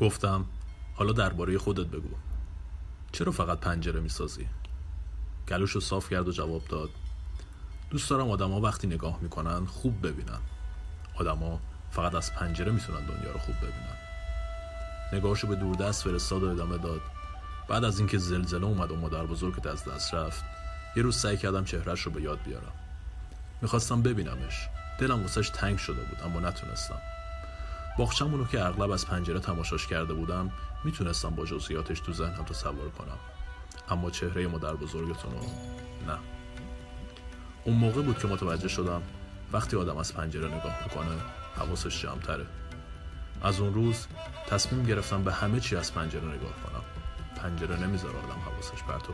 گفتم حالا درباره خودت بگو. چرا فقط پنجره می‌سازی؟ گلوش رو صاف کرد و جواب داد. دوست دارم آدما وقتی نگاه می‌کنن خوب ببینن. آدما فقط از پنجره می‌تونن دنیا رو خوب ببینن. نگاهشو به دوردست فرستاد و ادامه داد. بعد از اینکه زلزله اومد و مادر بزرگت از دست رفت یه روز سعی کردم چهرش رو به یاد بیارم. می‌خواستم ببینمش. دلم واسش تنگ شده بود اما نتونستم. باخچمونو که اغلب از پنجره تماشاش کرده بودم می‌تونستم با جزئیاتش تو ذهنم تصور کنم. اما چهره مادر بزرگتون رو نه. اون موقع بود که متوجه شدم وقتی آدم از پنجره نگاه می‌کنه حواسش جمعتره. از اون روز تصمیم گرفتم به همه چی از پنجره نگاه کنم. پنجره نمی‌ذاره آدم حواسش پرت و